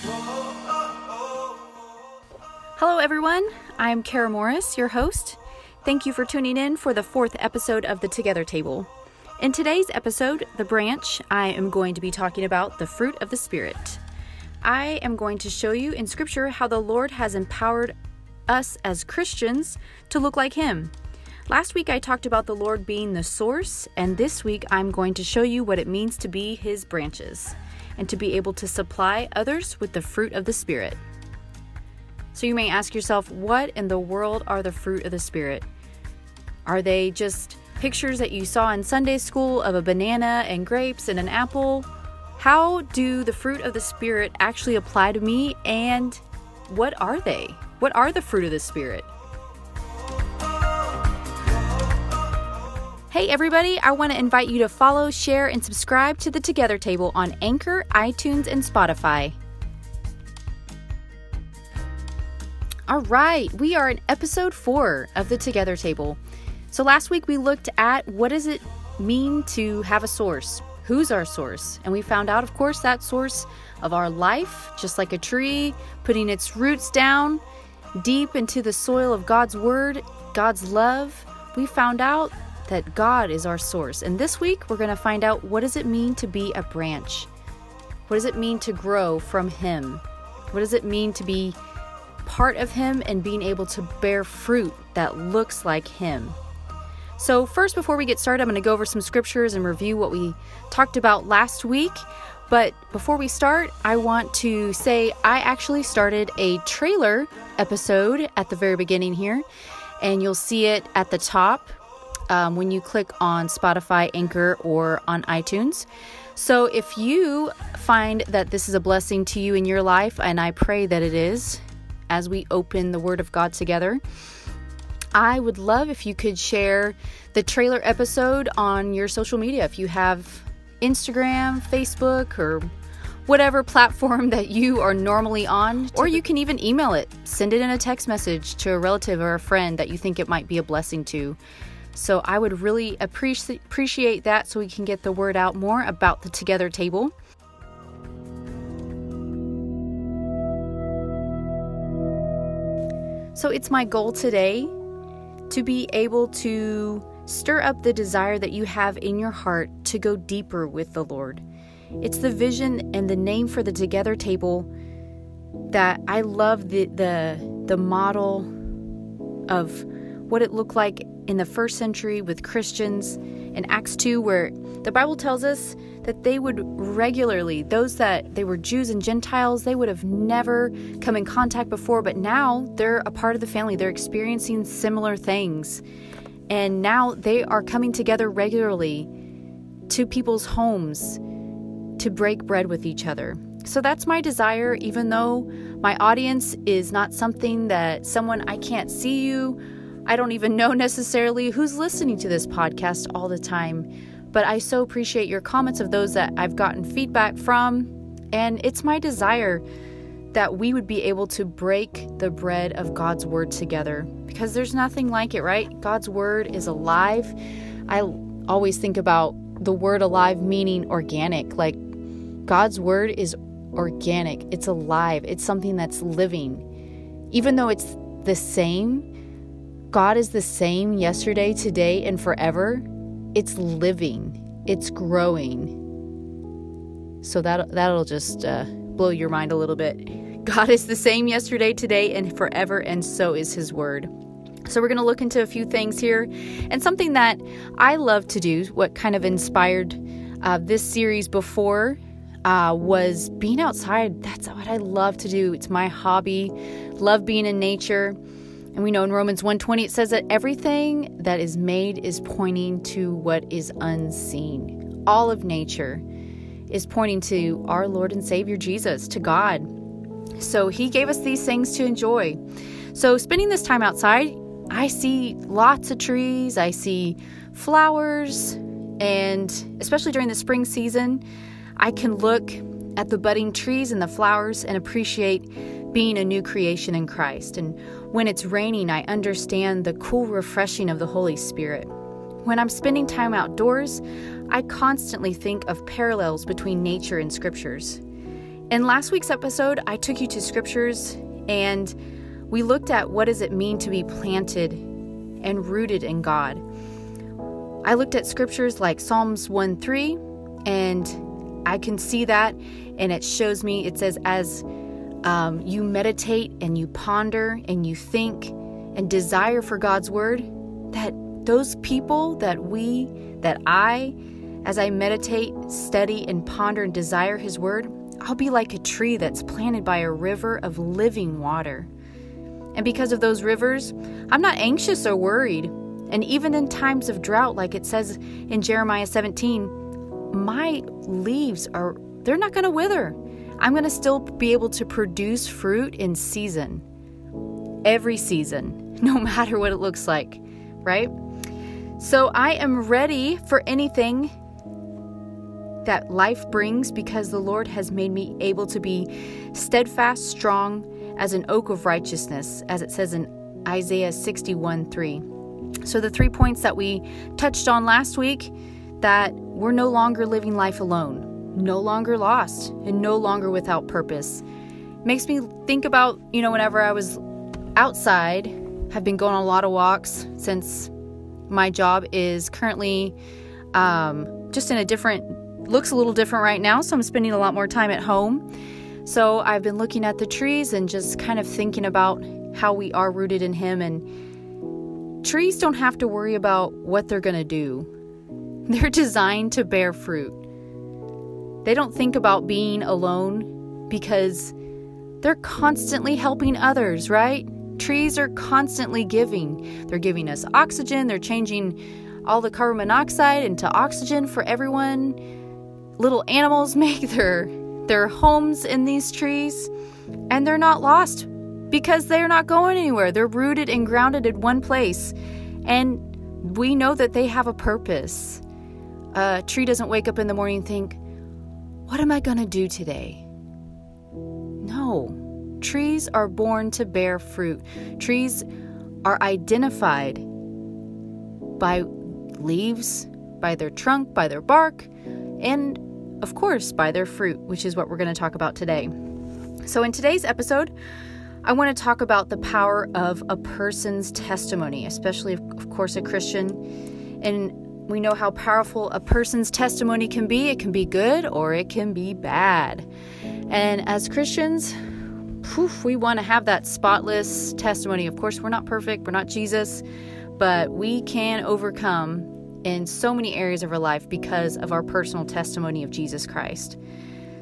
Hello, everyone. I'm Kara Morris, your host. Thank you for tuning in for the fourth episode of the Together Table. In today's episode, The Branch, I am going to be talking about the fruit of the Spirit. I am going to show you in Scripture how the Lord has empowered us as Christians to look like Him. Last week I talked about the Lord being the source, and this week I'm going to show you what it means to be His branches and to be able to supply others with the fruit of the Spirit. So you may ask yourself, what in the world are the fruit of the Spirit? Are they just pictures that you saw in Sunday school of a banana and grapes and an apple? How do the fruit of the Spirit actually apply to me, and what are they? What are the fruit of the Spirit? Hey, everybody, I want to invite you to follow, share, and subscribe to the Together Table on Anchor, iTunes, and Spotify. All right, we are in episode four of the Together Table. So last week we looked at what does it mean to have a source? Who's our source? And we found out, of course, that source of our life, just like a tree, putting its roots down deep into the soil of God's Word, God's love. We found out that God is our source. And this week we're going to find out what does it mean to be a branch? What does it mean to grow from Him? What does it mean to be part of Him and being able to bear fruit that looks like Him. So, first, before we get started, I'm going to go over some scriptures and review what we talked about last week. But before we start, I want to say I actually started a trailer episode at the very beginning here, and you'll see it at the top um, when you click on Spotify, Anchor, or on iTunes. So, if you find that this is a blessing to you in your life, and I pray that it is, as we open the Word of God together. I would love if you could share the trailer episode on your social media. If you have Instagram, Facebook, or whatever platform that you are normally on, or you can even email it. Send it in a text message to a relative or a friend that you think it might be a blessing to. So I would really appreciate appreciate that so we can get the word out more about the Together Table. So it's my goal today to be able to stir up the desire that you have in your heart to go deeper with the Lord. It's the vision and the name for the Together table that I love the the the model of what it looked like in the first century with Christians in Acts 2 where the Bible tells us that they would regularly, those that they were Jews and Gentiles, they would have never come in contact before, but now they're a part of the family. They're experiencing similar things. And now they are coming together regularly to people's homes to break bread with each other. So that's my desire, even though my audience is not something that someone I can't see you. I don't even know necessarily who's listening to this podcast all the time but I so appreciate your comments of those that I've gotten feedback from. And it's my desire that we would be able to break the bread of God's word together because there's nothing like it, right? God's word is alive. I always think about the word alive meaning organic. Like God's word is organic, it's alive, it's something that's living. Even though it's the same, God is the same yesterday, today, and forever it's living, it's growing. So that that'll just uh, blow your mind a little bit. God is the same yesterday, today, and forever, and so is His Word. So, we're going to look into a few things here. And something that I love to do, what kind of inspired uh, this series before, uh, was being outside. That's what I love to do. It's my hobby. Love being in nature. And we know in Romans 1:20 it says that everything that is made is pointing to what is unseen. All of nature is pointing to our Lord and Savior Jesus, to God. So he gave us these things to enjoy. So spending this time outside, I see lots of trees, I see flowers, and especially during the spring season, I can look at the budding trees and the flowers and appreciate being a new creation in Christ. And when it's raining, I understand the cool refreshing of the Holy Spirit. When I'm spending time outdoors, I constantly think of parallels between nature and scriptures. In last week's episode, I took you to scriptures and we looked at what does it mean to be planted and rooted in God. I looked at scriptures like Psalms 1 3, and I can see that, and it shows me, it says, as um, you meditate and you ponder and you think and desire for God's word, that those people that we, that I, as I meditate, study, and ponder and desire His word, I'll be like a tree that's planted by a river of living water. And because of those rivers, I'm not anxious or worried. And even in times of drought, like it says in Jeremiah 17, my leaves are, they're not going to wither. I'm going to still be able to produce fruit in season, every season, no matter what it looks like, right? So I am ready for anything that life brings because the Lord has made me able to be steadfast, strong as an oak of righteousness, as it says in Isaiah 61 3. So, the three points that we touched on last week that we're no longer living life alone, no longer lost, and no longer without purpose. Makes me think about, you know, whenever I was outside, I've been going on a lot of walks since my job is currently um, just in a different looks a little different right now, so I'm spending a lot more time at home. So I've been looking at the trees and just kind of thinking about how we are rooted in Him. And trees don't have to worry about what they're going to do, they're designed to bear fruit. They don't think about being alone because they're constantly helping others, right? Trees are constantly giving. They're giving us oxygen, they're changing all the carbon monoxide into oxygen for everyone little animals make their their homes in these trees and they're not lost because they're not going anywhere. They're rooted and grounded in one place. And we know that they have a purpose. A tree doesn't wake up in the morning and think, What am I going to do today? No. Trees are born to bear fruit. Trees are identified by leaves, by their trunk, by their bark, and of course, by their fruit, which is what we're going to talk about today. So, in today's episode, I want to talk about the power of a person's testimony, especially, of course, a Christian. And we know how powerful a person's testimony can be. It can be good or it can be bad. And as Christians, poof, we want to have that spotless testimony. Of course, we're not perfect, we're not Jesus, but we can overcome in so many areas of our life because of our personal testimony of Jesus Christ.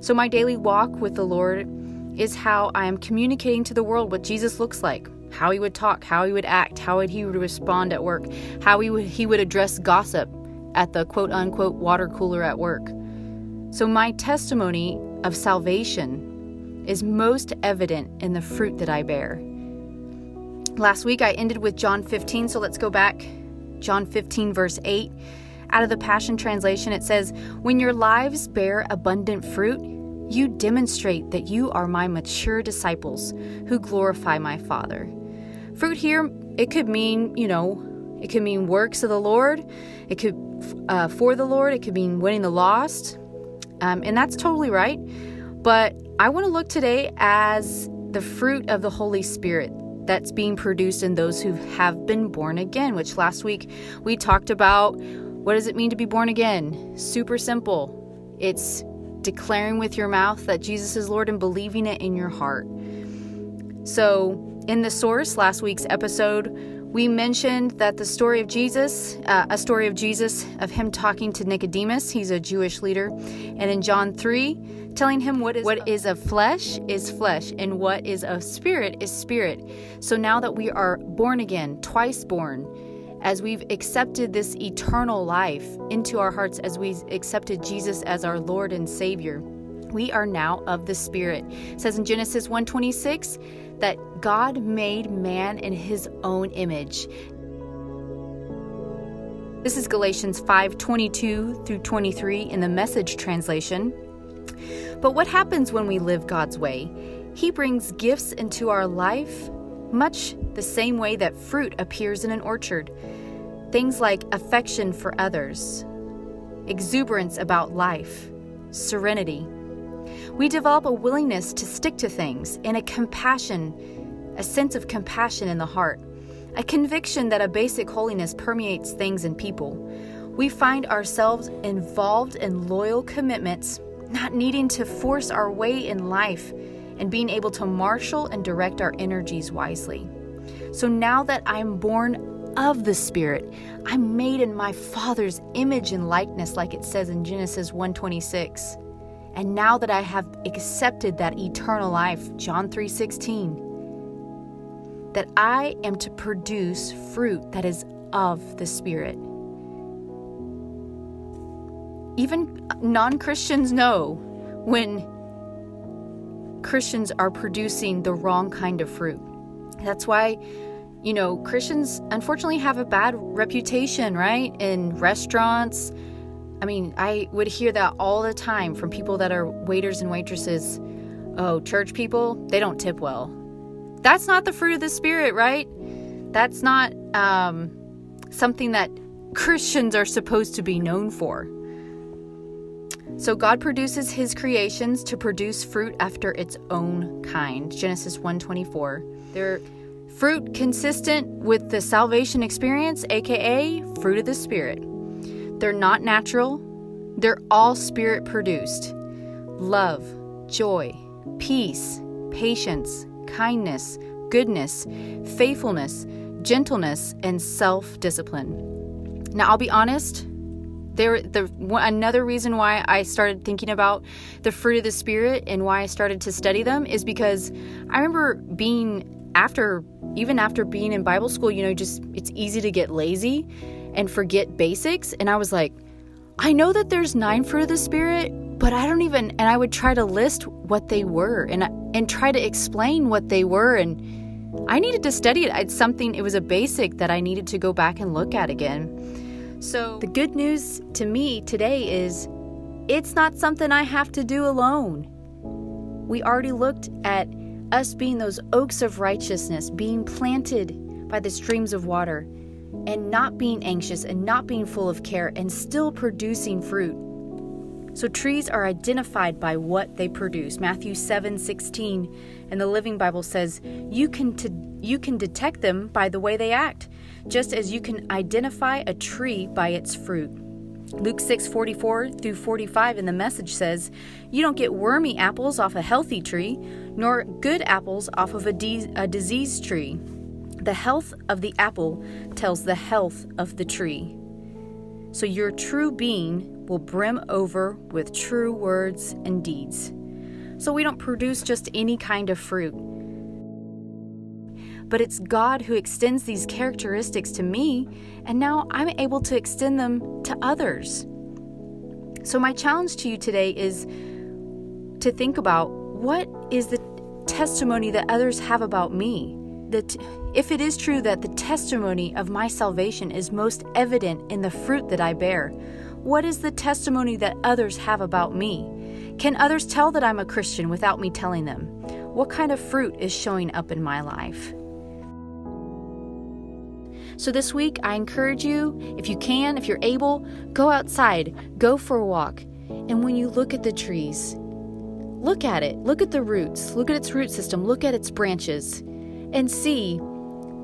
So, my daily walk with the Lord is how I am communicating to the world what Jesus looks like, how he would talk, how he would act, how he would respond at work, how he would, he would address gossip at the quote unquote water cooler at work. So, my testimony of salvation is most evident in the fruit that I bear. Last week I ended with John 15, so let's go back John 15, verse 8. Out of the Passion Translation, it says, When your lives bear abundant fruit, you demonstrate that you are my mature disciples who glorify my Father. Fruit here, it could mean, you know, it could mean works of the Lord. It could, uh, for the Lord, it could mean winning the lost. Um, and that's totally right. But I want to look today as the fruit of the Holy Spirit, that's being produced in those who have been born again, which last week we talked about what does it mean to be born again? Super simple. It's declaring with your mouth that Jesus is Lord and believing it in your heart. So, in the source, last week's episode, we mentioned that the story of Jesus, uh, a story of Jesus, of him talking to Nicodemus, he's a Jewish leader, and in John 3, telling him what is what is of flesh is flesh and what is of spirit is spirit. So now that we are born again, twice born, as we've accepted this eternal life into our hearts as we accepted Jesus as our Lord and Savior, we are now of the spirit. It says in Genesis 1:26 that God made man in his own image. This is Galatians 5:22 through 23 in the message translation. But what happens when we live God's way? He brings gifts into our life much the same way that fruit appears in an orchard. Things like affection for others, exuberance about life, serenity. We develop a willingness to stick to things and a compassion, a sense of compassion in the heart, a conviction that a basic holiness permeates things and people. We find ourselves involved in loyal commitments, not needing to force our way in life, and being able to marshal and direct our energies wisely. So now that I'm born of the Spirit. I'm made in my Father's image and likeness, like it says in Genesis 1:26. And now that I have accepted that eternal life, John 3:16, that I am to produce fruit that is of the Spirit. Even non Christians know when Christians are producing the wrong kind of fruit. That's why you know, Christians unfortunately have a bad reputation, right? In restaurants. I mean, I would hear that all the time from people that are waiters and waitresses. Oh, church people, they don't tip well. That's not the fruit of the Spirit, right? That's not um, something that Christians are supposed to be known for. So God produces his creations to produce fruit after its own kind. Genesis 1:24. There Fruit consistent with the salvation experience, aka fruit of the Spirit. They're not natural, they're all Spirit produced love, joy, peace, patience, kindness, goodness, faithfulness, gentleness, and self discipline. Now, I'll be honest. There, the another reason why I started thinking about the fruit of the spirit and why I started to study them is because I remember being after even after being in Bible school, you know, just it's easy to get lazy and forget basics. And I was like, I know that there's nine fruit of the spirit, but I don't even and I would try to list what they were and and try to explain what they were and I needed to study it. It's something it was a basic that I needed to go back and look at again. So the good news to me today is it's not something I have to do alone. We already looked at us being those oaks of righteousness, being planted by the streams of water, and not being anxious and not being full of care and still producing fruit. So trees are identified by what they produce. Matthew 7 16 and the Living Bible says, you can, t- you can detect them by the way they act, just as you can identify a tree by its fruit. Luke 6 44 through 45 in the message says, You don't get wormy apples off a healthy tree, nor good apples off of a, de- a diseased tree. The health of the apple tells the health of the tree. So your true being will brim over with true words and deeds. So we don't produce just any kind of fruit. But it's God who extends these characteristics to me, and now I'm able to extend them to others. So, my challenge to you today is to think about what is the testimony that others have about me? That if it is true that the testimony of my salvation is most evident in the fruit that I bear, what is the testimony that others have about me? Can others tell that I'm a Christian without me telling them? What kind of fruit is showing up in my life? So, this week, I encourage you, if you can, if you're able, go outside, go for a walk. And when you look at the trees, Look at it. Look at the roots. Look at its root system. Look at its branches. And see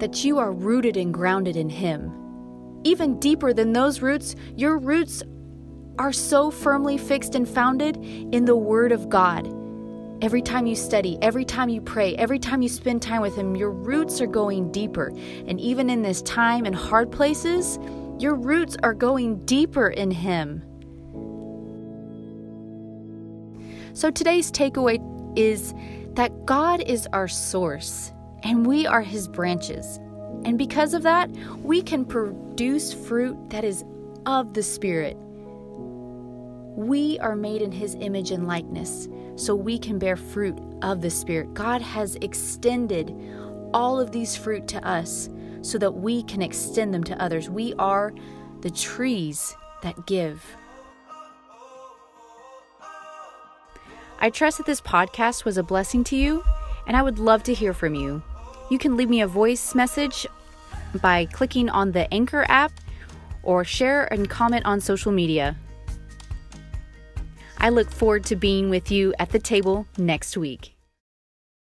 that you are rooted and grounded in Him. Even deeper than those roots, your roots are so firmly fixed and founded in the Word of God. Every time you study, every time you pray, every time you spend time with Him, your roots are going deeper. And even in this time and hard places, your roots are going deeper in Him. So today's takeaway is that God is our source and we are his branches. And because of that, we can produce fruit that is of the Spirit. We are made in his image and likeness, so we can bear fruit of the Spirit. God has extended all of these fruit to us so that we can extend them to others. We are the trees that give. I trust that this podcast was a blessing to you, and I would love to hear from you. You can leave me a voice message by clicking on the Anchor app or share and comment on social media. I look forward to being with you at the table next week.